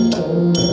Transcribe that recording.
Música